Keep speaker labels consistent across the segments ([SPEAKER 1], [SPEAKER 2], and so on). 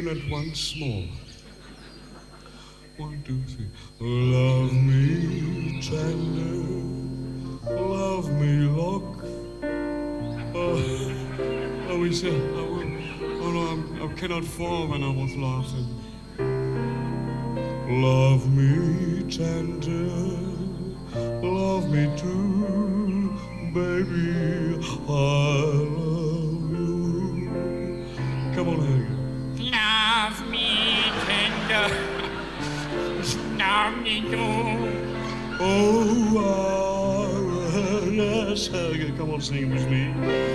[SPEAKER 1] pregnant once more. One, two, three. Love me tender, love me look. Oh, oh we said, oh, oh, oh no, I'm, I cannot form and I was laughing. Love me tender, love me too, baby. I Oh, Oh, our, come on, sing with me.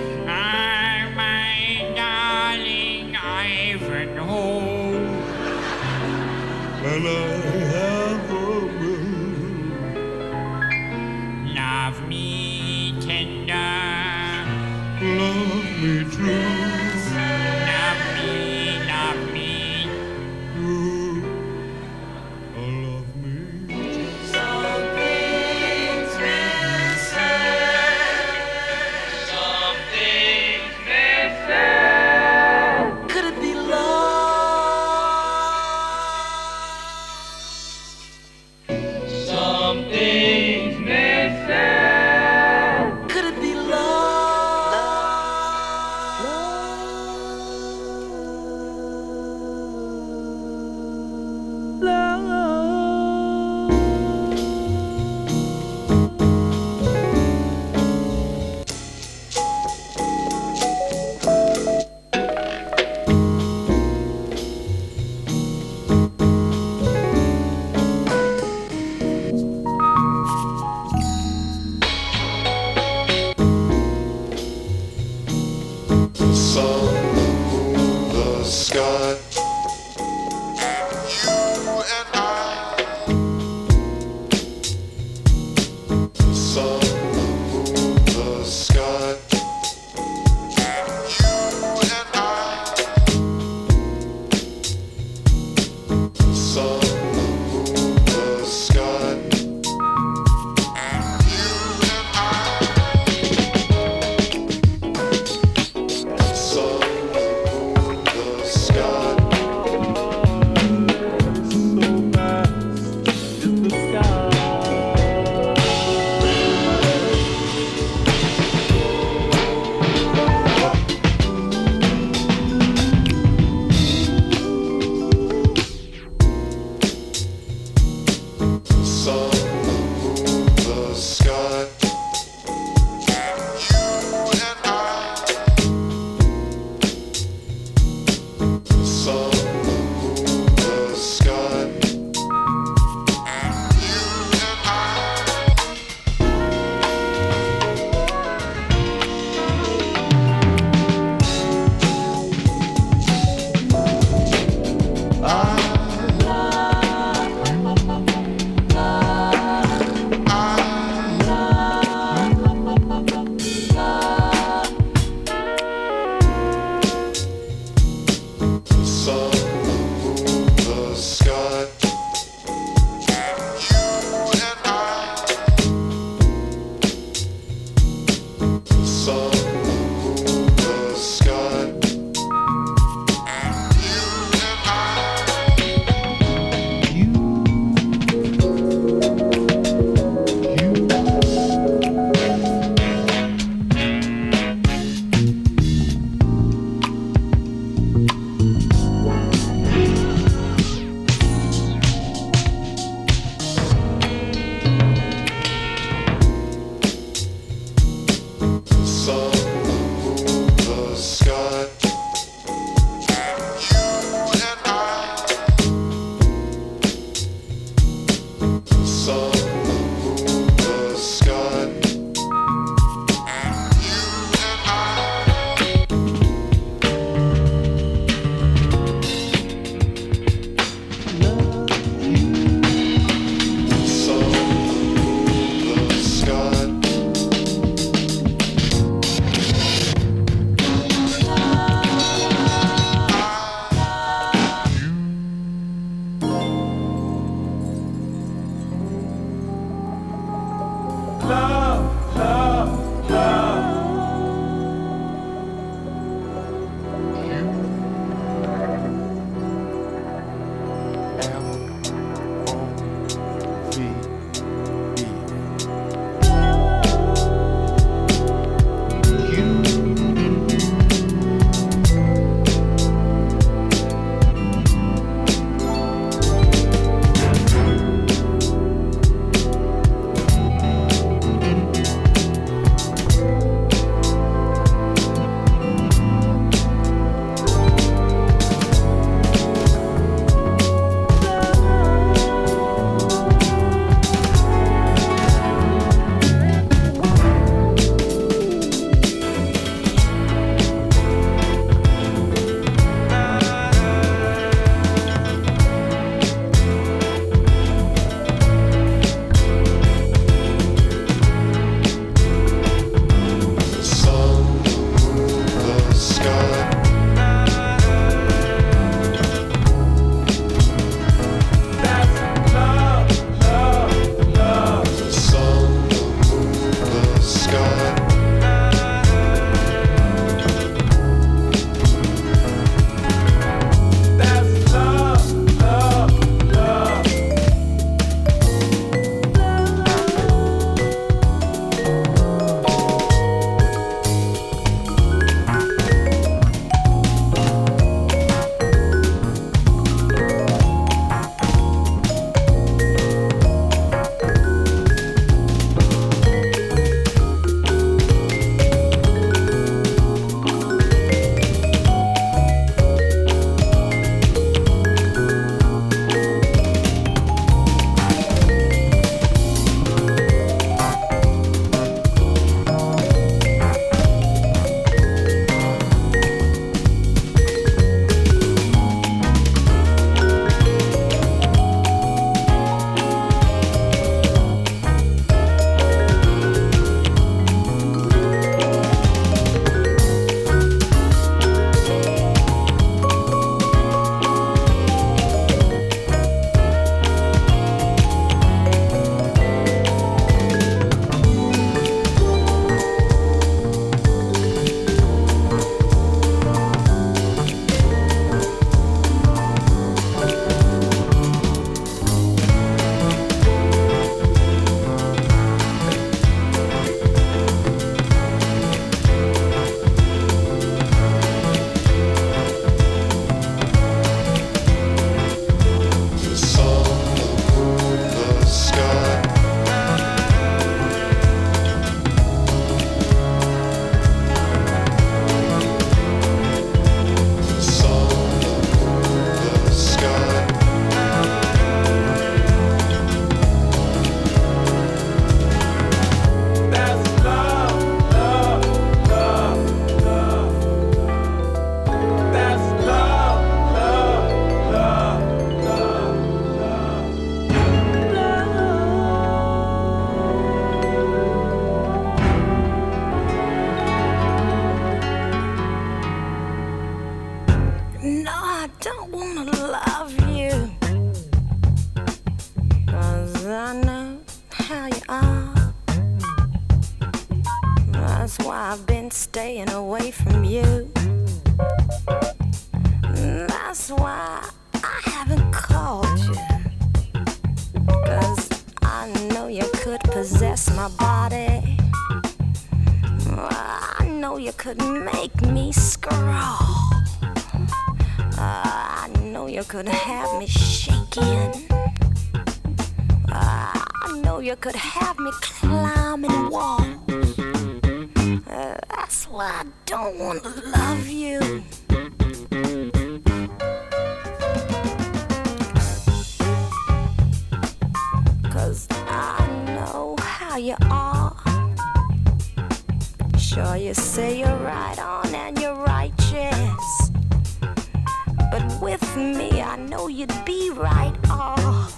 [SPEAKER 2] with me, I know you'd be right off.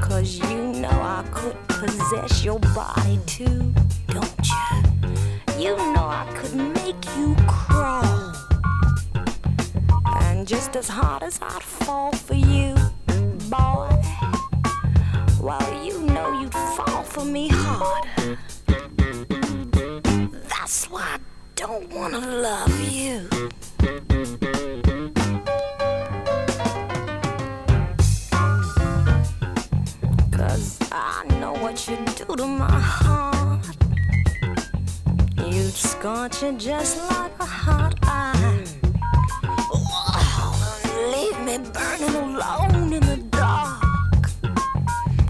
[SPEAKER 2] Cause you know I could possess your body too, don't you? You know I could make you crawl. And just as hard as I'd fall for you, boy, well, you know you'd fall for me harder. That's why I don't wanna love you. know what you do to my heart. You scorch it just like a hot iron. Leave me burning alone in the dark.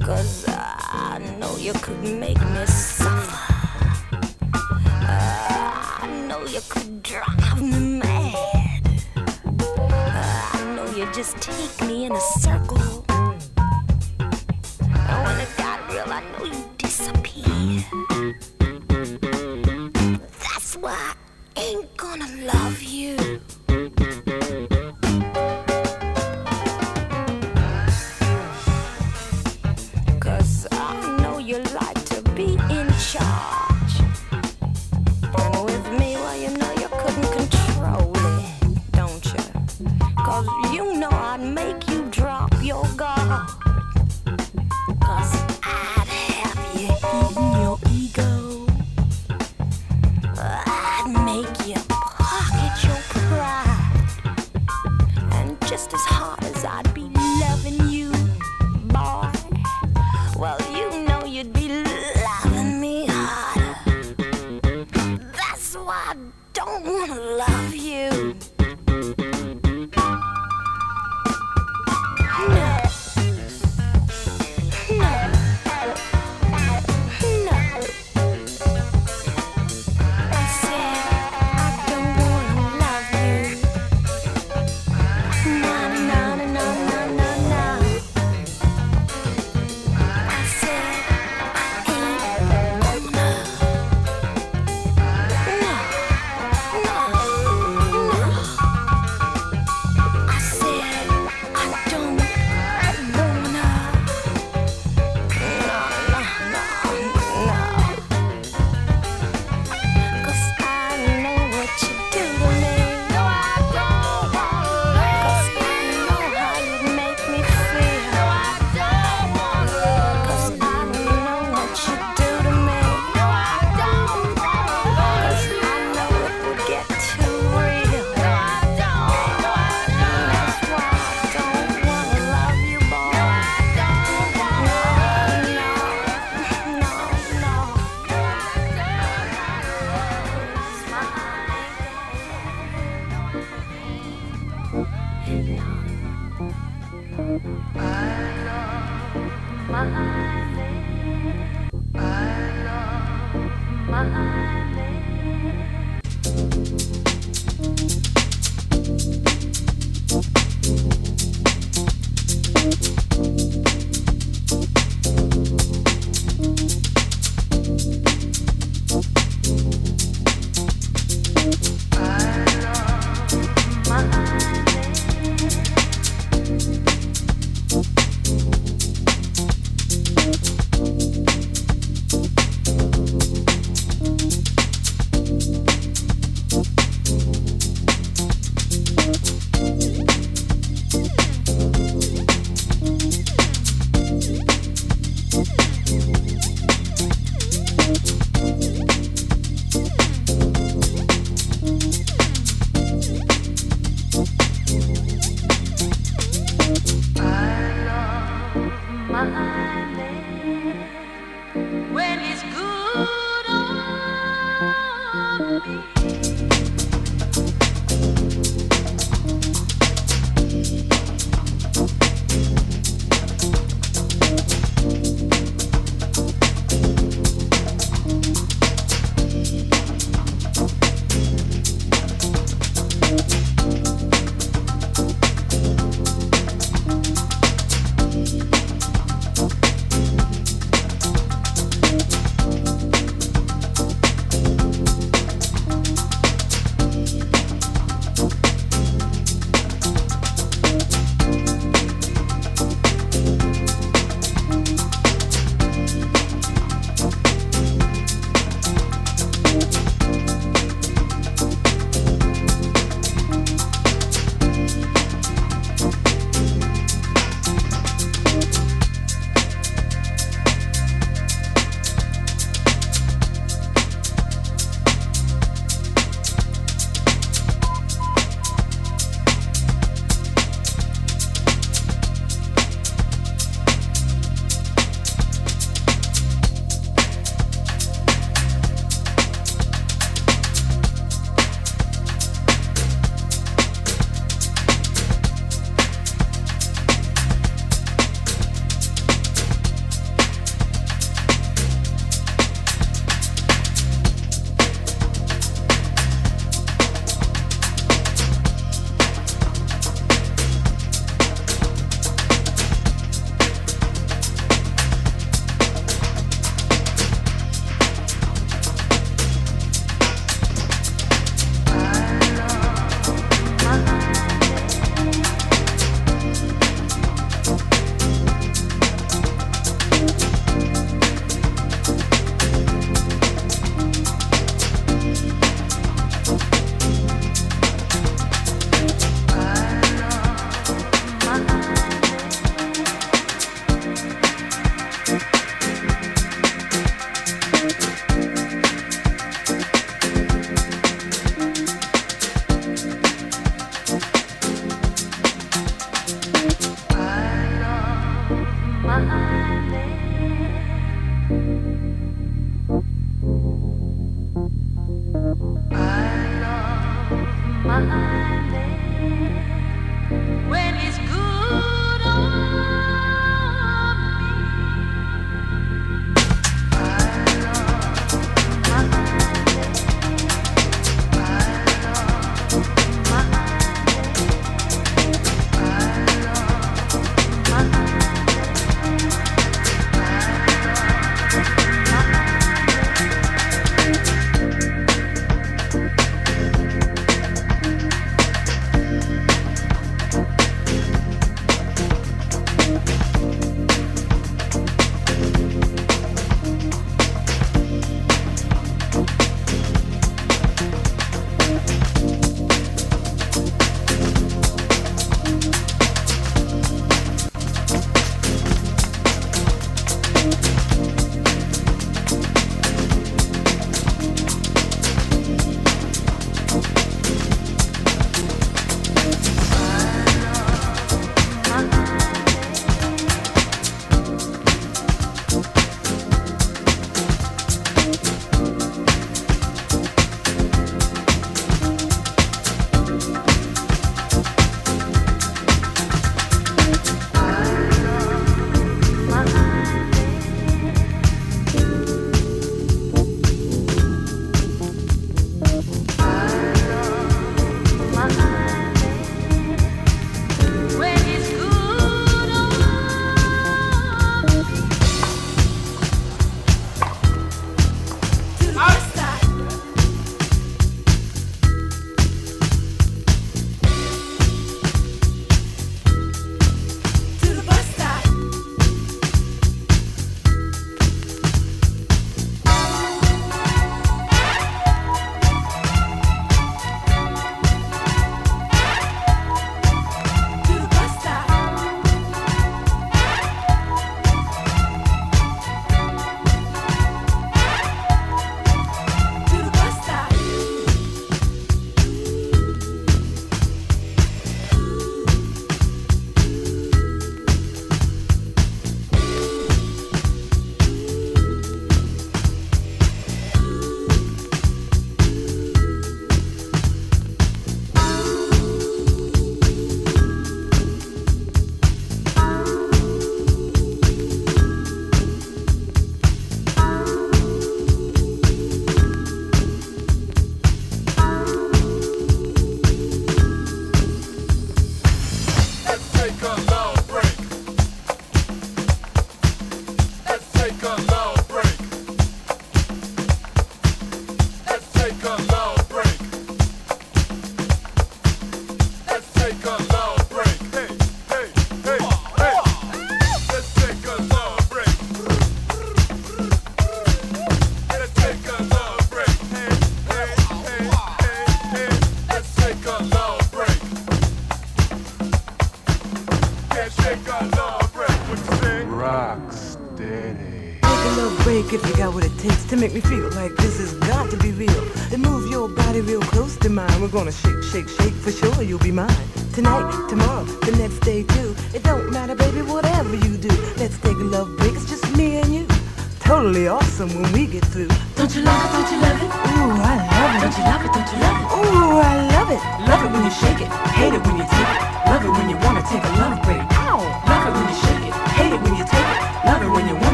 [SPEAKER 2] Cause I know you could make me suffer. I know you could drive me mad. I know you just take me in a circle. wanna love you.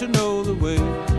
[SPEAKER 2] To know
[SPEAKER 3] the
[SPEAKER 4] way.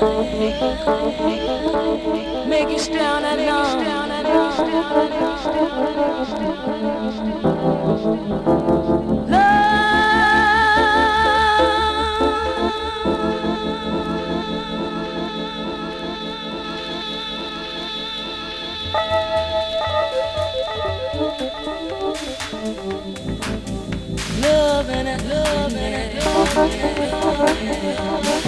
[SPEAKER 2] Make it down and.
[SPEAKER 5] Love love and love and love.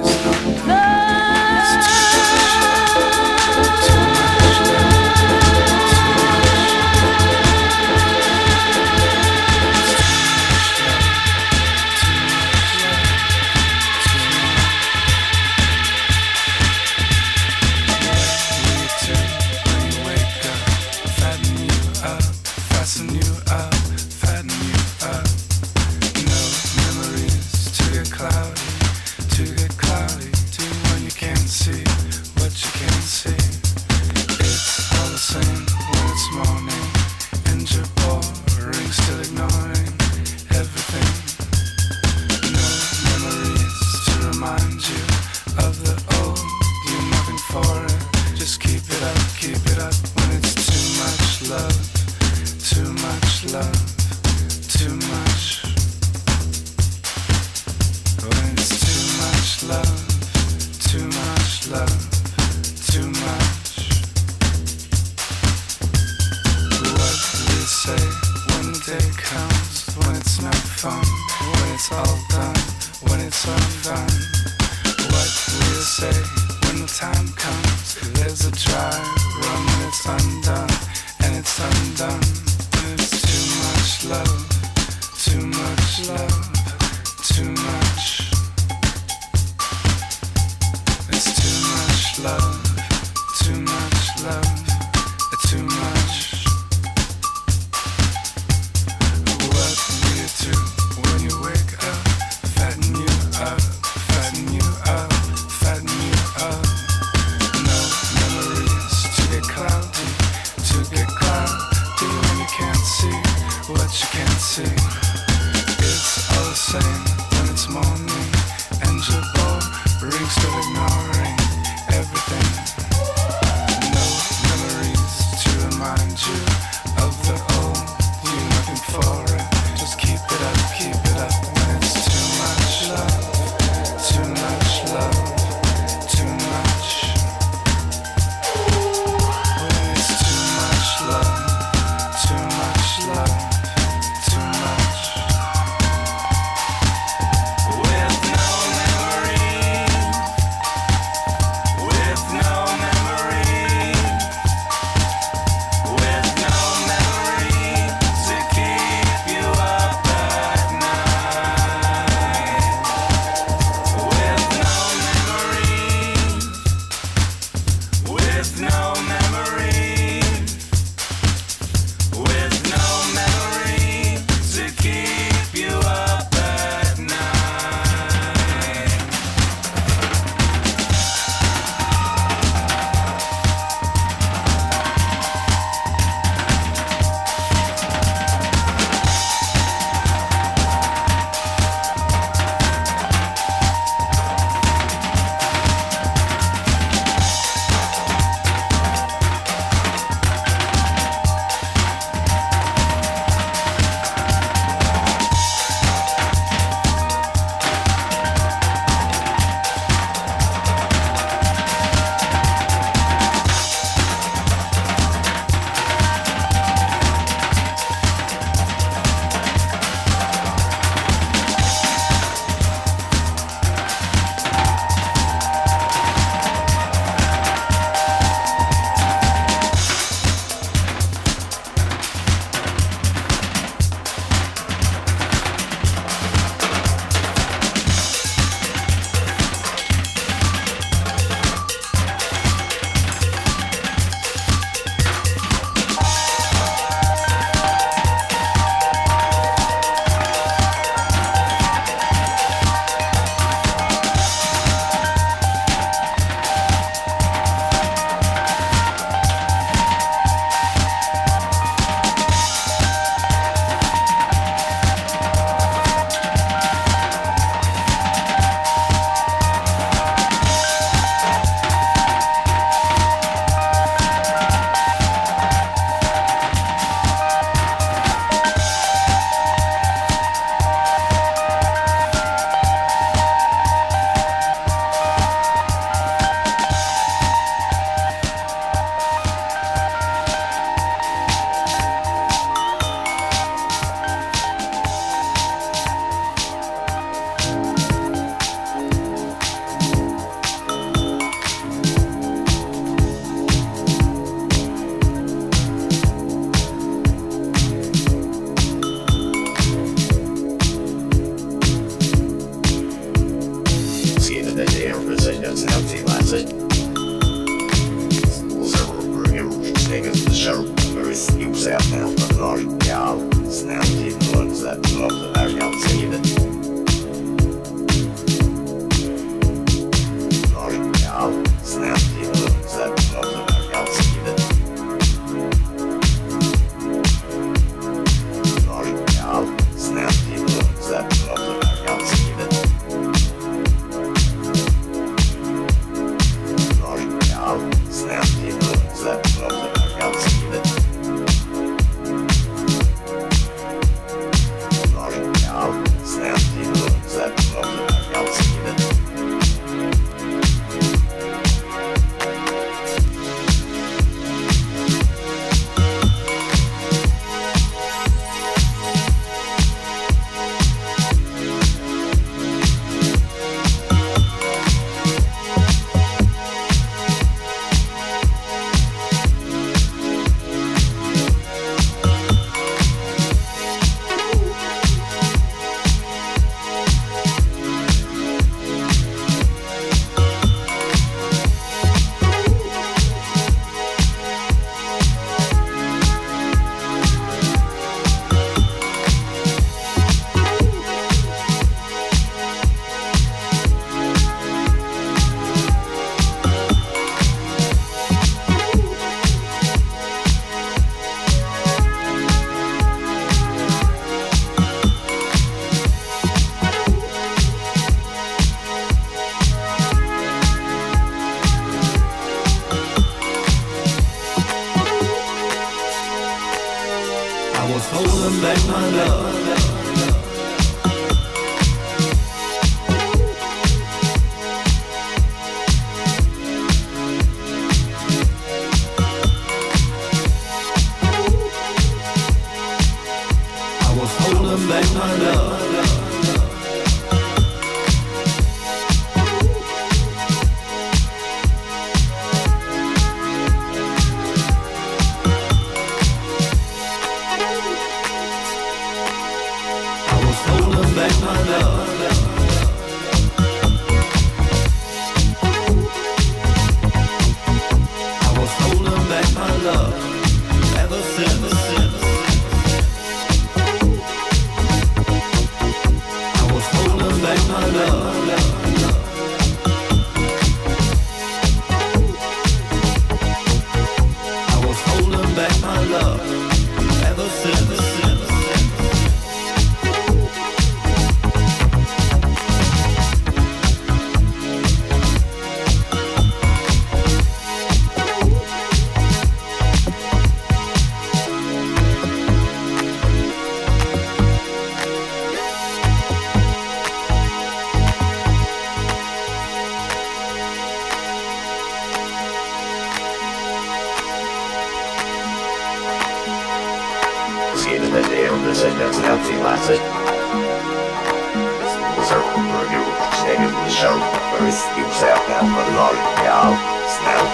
[SPEAKER 6] out
[SPEAKER 7] for the lolly, y'all. Snap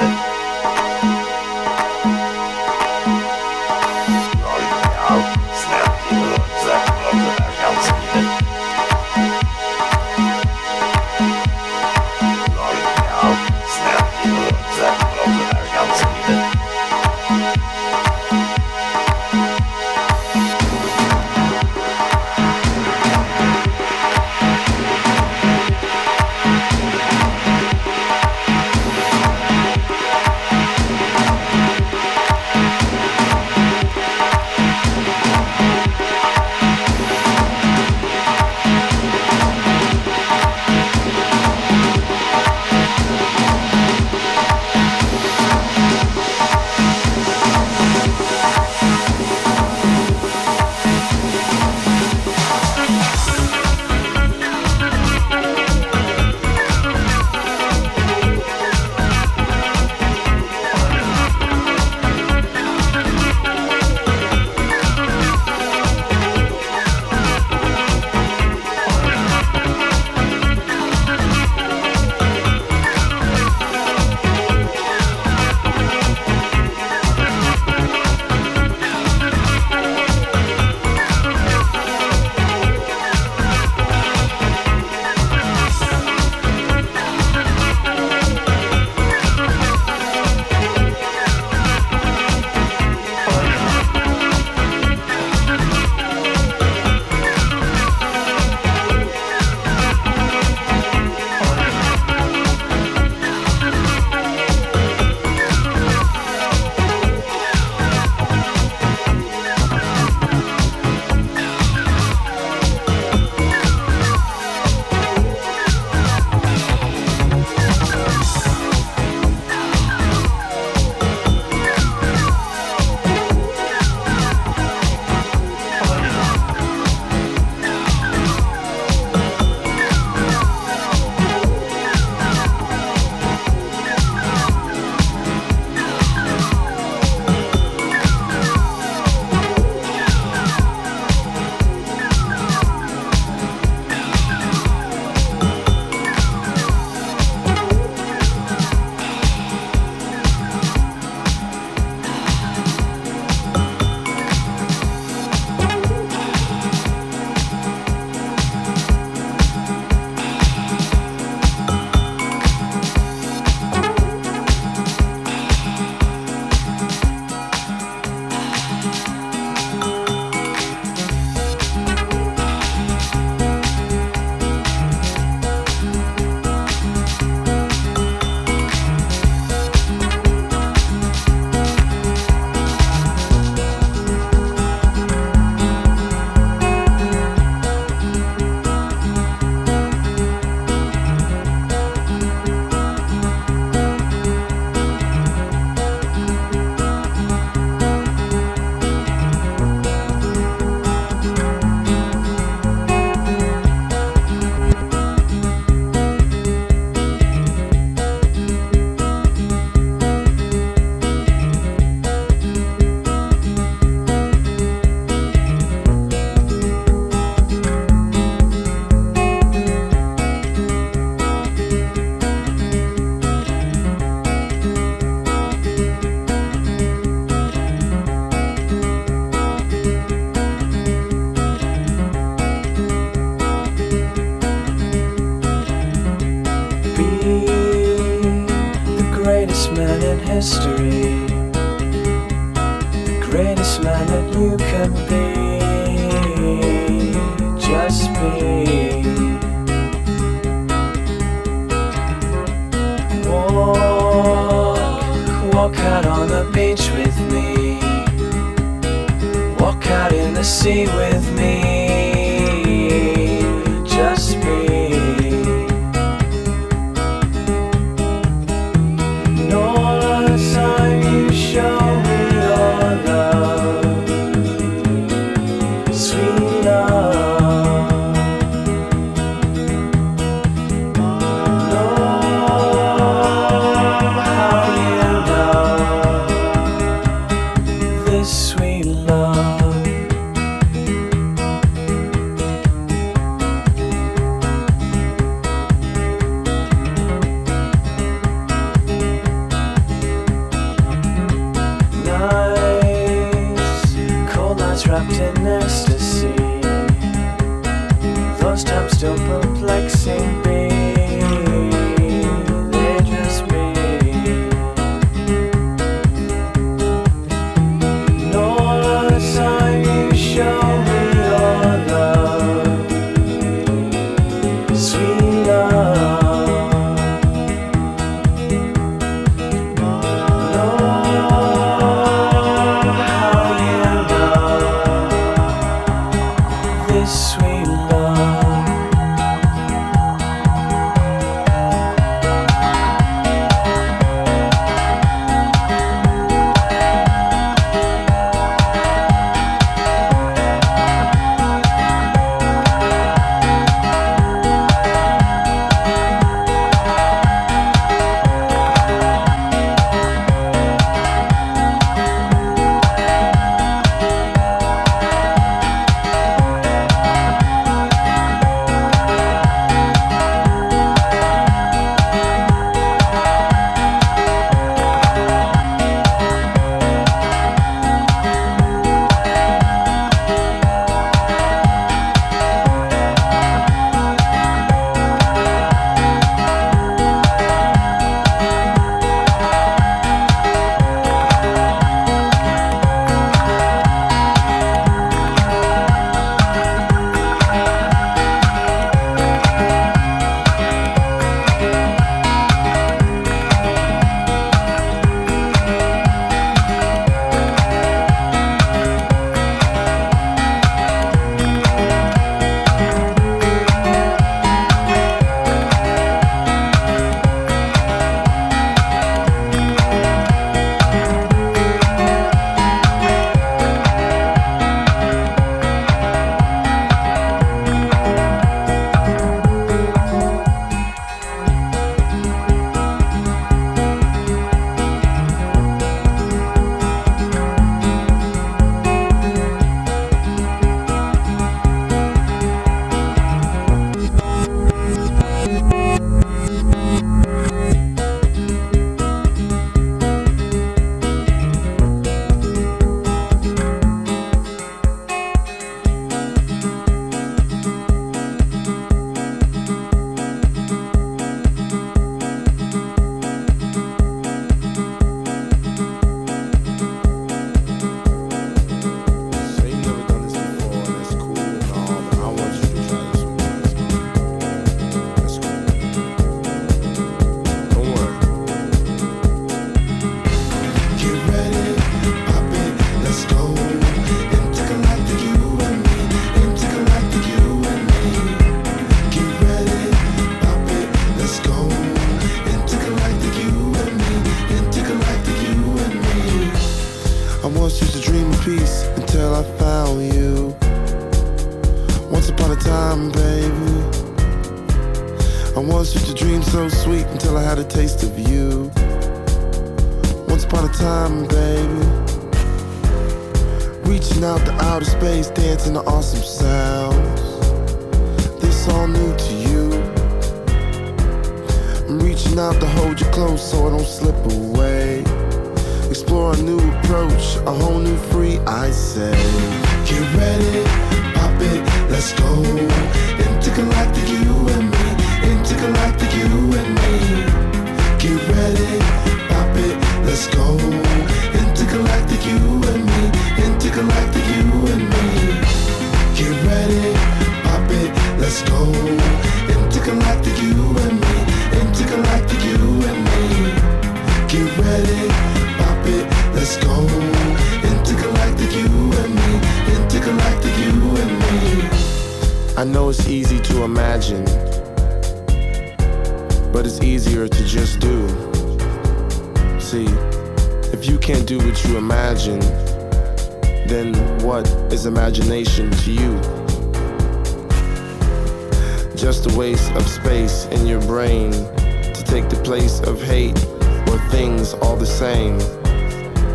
[SPEAKER 7] keep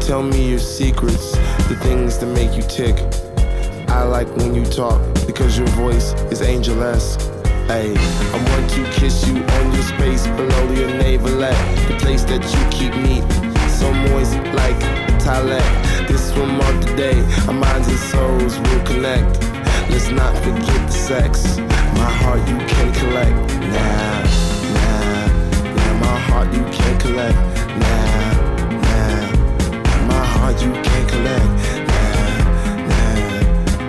[SPEAKER 8] Tell me your secrets, the things that make you tick. I like when you talk because your voice is angel-esque. Hey, I want to kiss you on your space below your navelette, the place that you keep me so moist like toilet. This will mark the day our minds and souls will connect. Let's not forget the sex. My heart you can collect. Nah, nah, nah. My heart you can collect. Nah, you can't collect. Nah, nah,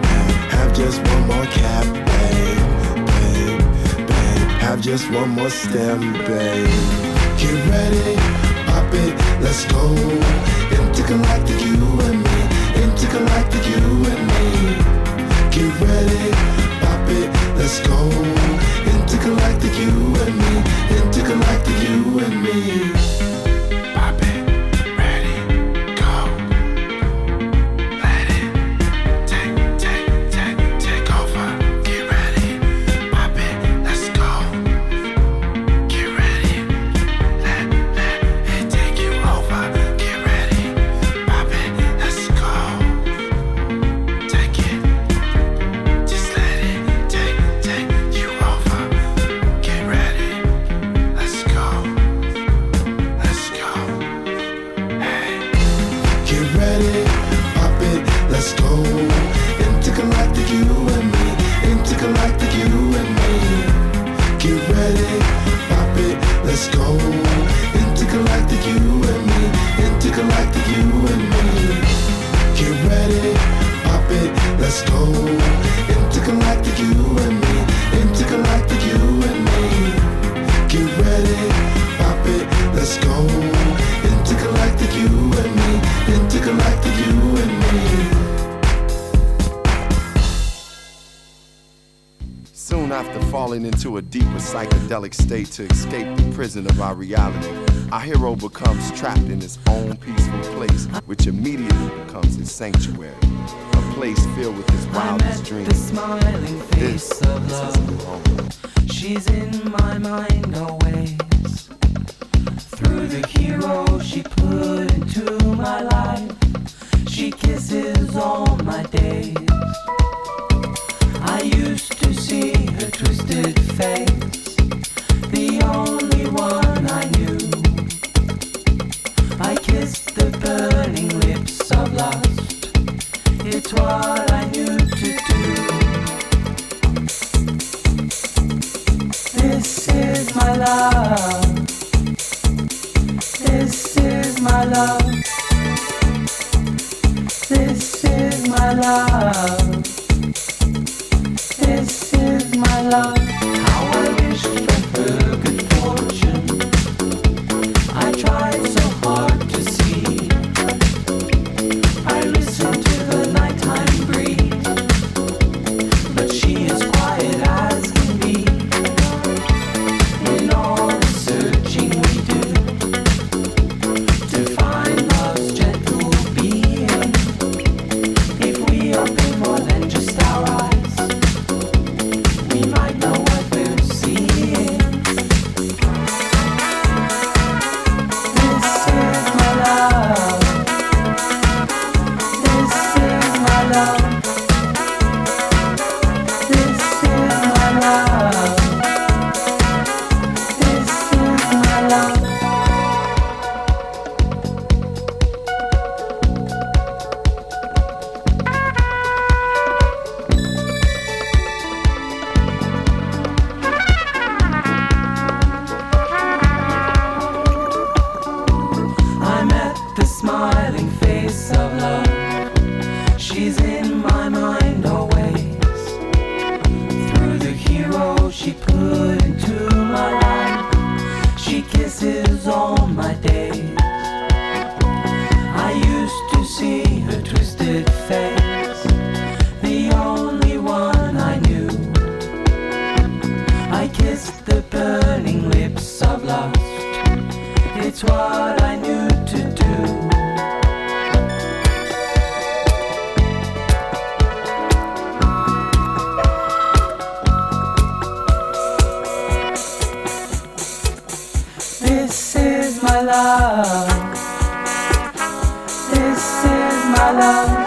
[SPEAKER 8] nah. Have just one more cap, babe, babe, babe. Have just one more stem, babe. Get ready, pop it, let's go. Intergalactic, you and me. Intergalactic, you and me. Get ready, pop it, let's go. Intergalactic, you and me. Intergalactic, you and me.
[SPEAKER 9] Deeper psychedelic state to escape the prison of our reality, our hero becomes trapped in his own peaceful place, which immediately becomes his sanctuary, a place filled with his wildest
[SPEAKER 10] The
[SPEAKER 9] dreams.
[SPEAKER 10] smiling
[SPEAKER 9] This
[SPEAKER 10] face of
[SPEAKER 9] is his new
[SPEAKER 10] love. She's in my mind always. Through the hero she put into my life, my love. This is my love.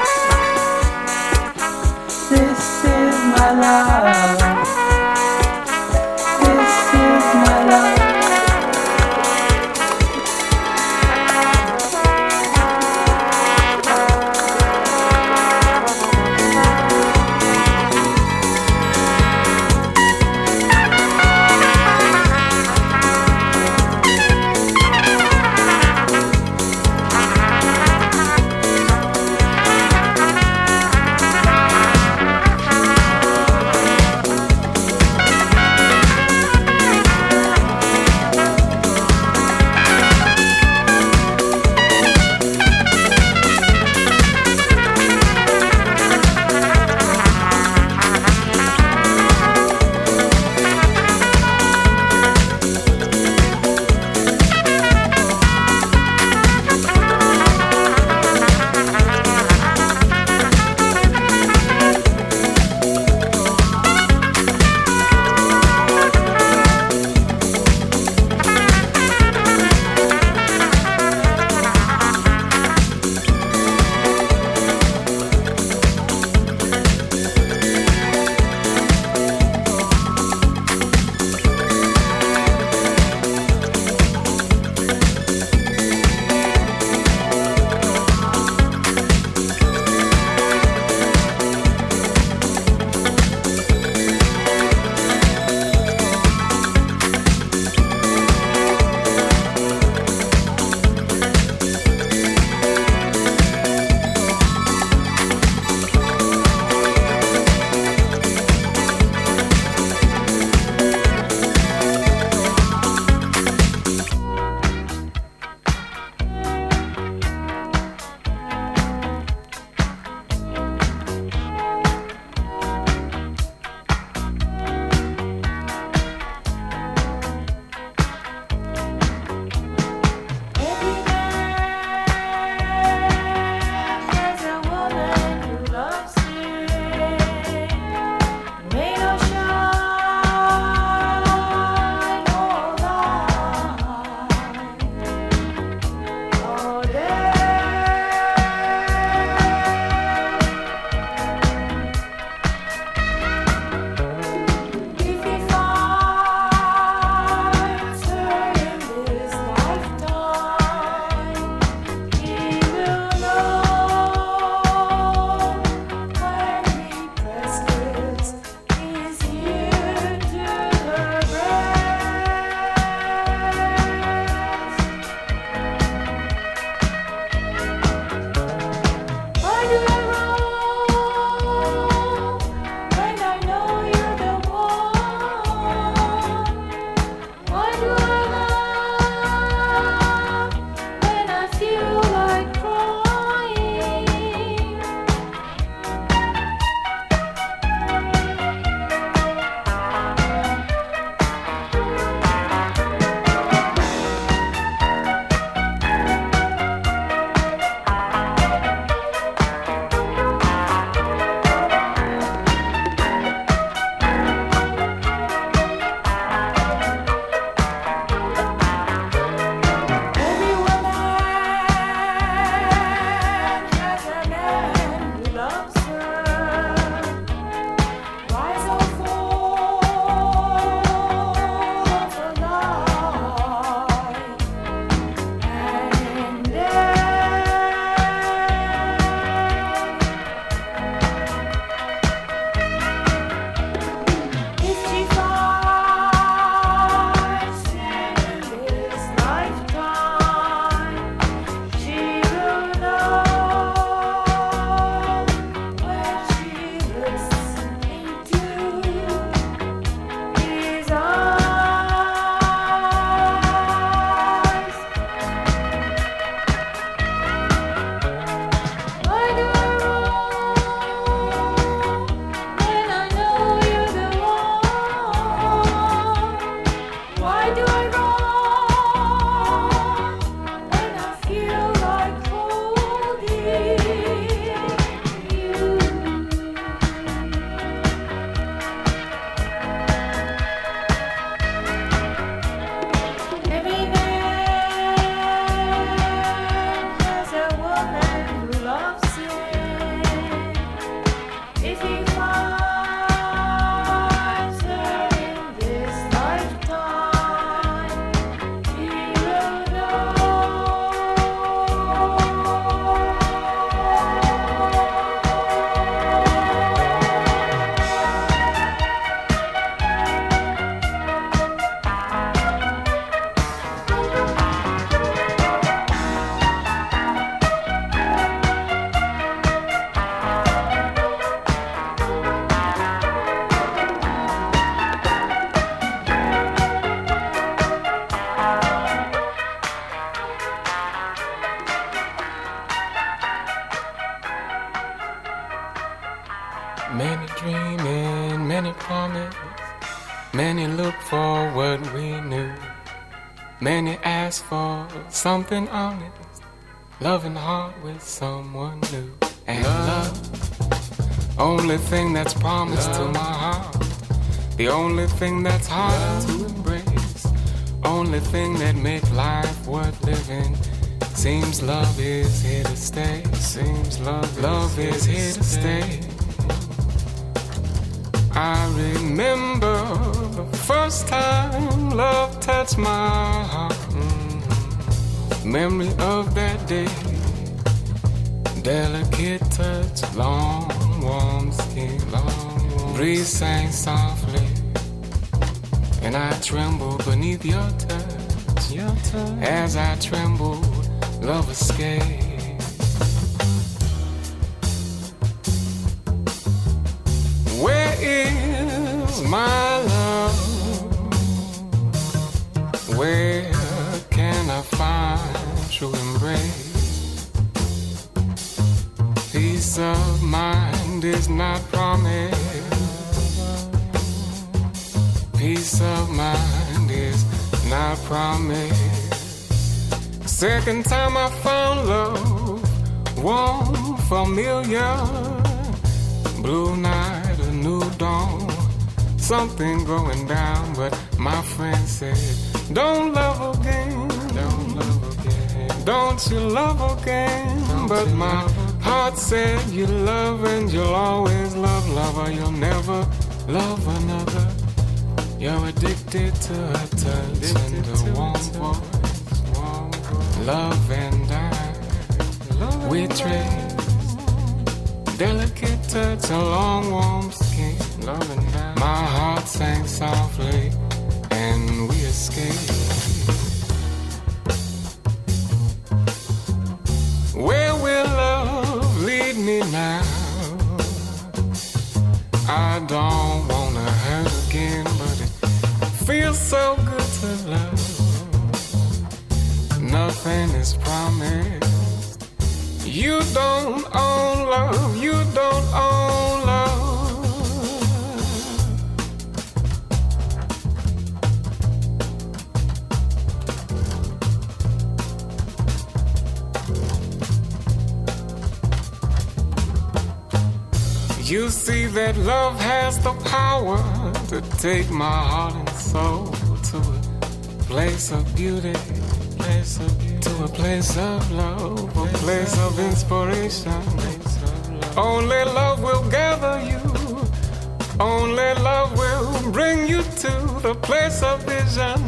[SPEAKER 5] Something honest, loving heart with someone new. And love, only thing that's promised to my heart, the only thing that's hard to embrace, only thing that make life worth living. Seems love is here to stay. Seems love, love is here to stay. I remember the first time love touched my heart. Memory of that day. Delicate touch, long, warm skin, long, warm breeze sang softly, and I trembled beneath your touch. Your touch. As I trembled, love escaped. Second time I found love, warm, familiar. Blue night, a new dawn, something going down. But my friend said, Don't love again, don't love again, don't you love again. but my heart said, You love and you'll always love, lover. You'll never love another. You're addicted to her touch and the warm voice. Love and I, we trade. Delicate touch, a long warm skin. Love and. My heart sang softly, and we escaped. Where will love lead me now? I don't wanna hurt again, but it feels so good to love. Nothing is promised. You don't own love, you don't own love. You see that love has the power to take my heart and soul to a place of beauty, place to a place of love, a place of inspiration. Only love will gather you. Only love will bring you to the place of vision,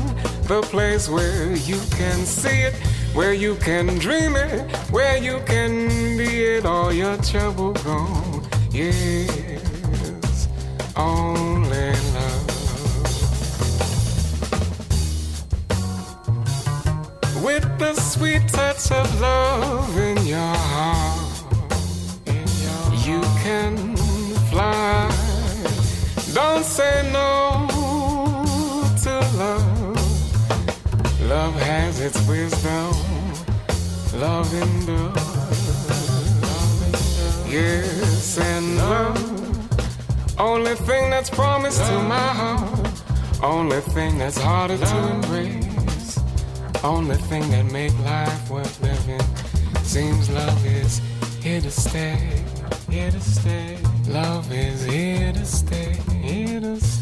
[SPEAKER 5] the place where you can see it, where you can dream it, where you can be it, all your trouble gone. Yes, only the sweet touch of love in your heart, you can fly. Don't say no to love. Love has its wisdom. Love endures. Yes, and love. Only thing that's promised to my heart. Only thing that's harder to embrace. Only thing that make life worth living. Seems love is here to stay. Here to stay. Love is here to stay. Here to stay.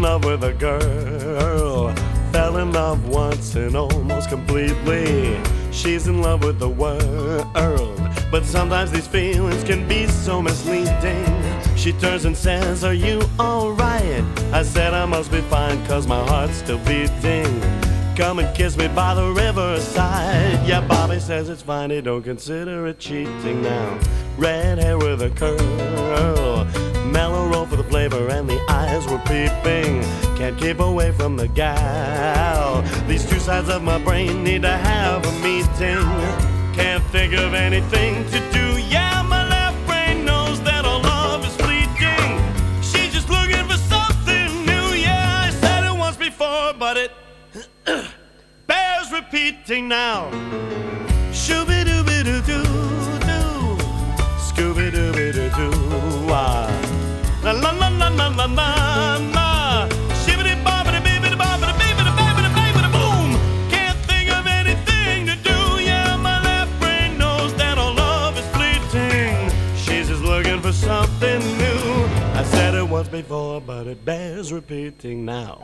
[SPEAKER 11] In love with a girl. Fell in love once and almost completely. She's in love with the world. But sometimes these feelings can be so misleading. She turns and says, Are you alright? I said, I must be fine, cause my heart's still beating. Come and kiss me by the riverside. Yeah, Bobby says it's fine, he don't consider it cheating now. Red hair with a curl. Eyes were peeping. Can't keep away from the gal. These two sides of my brain need to have a meeting. Can't think of anything to do. Yeah, my left brain knows that our love is fleeting. She's just looking for something new. Yeah, I said it once before, but it bears repeating now. Shooby dooby doo doo doo. But it bears repeating now.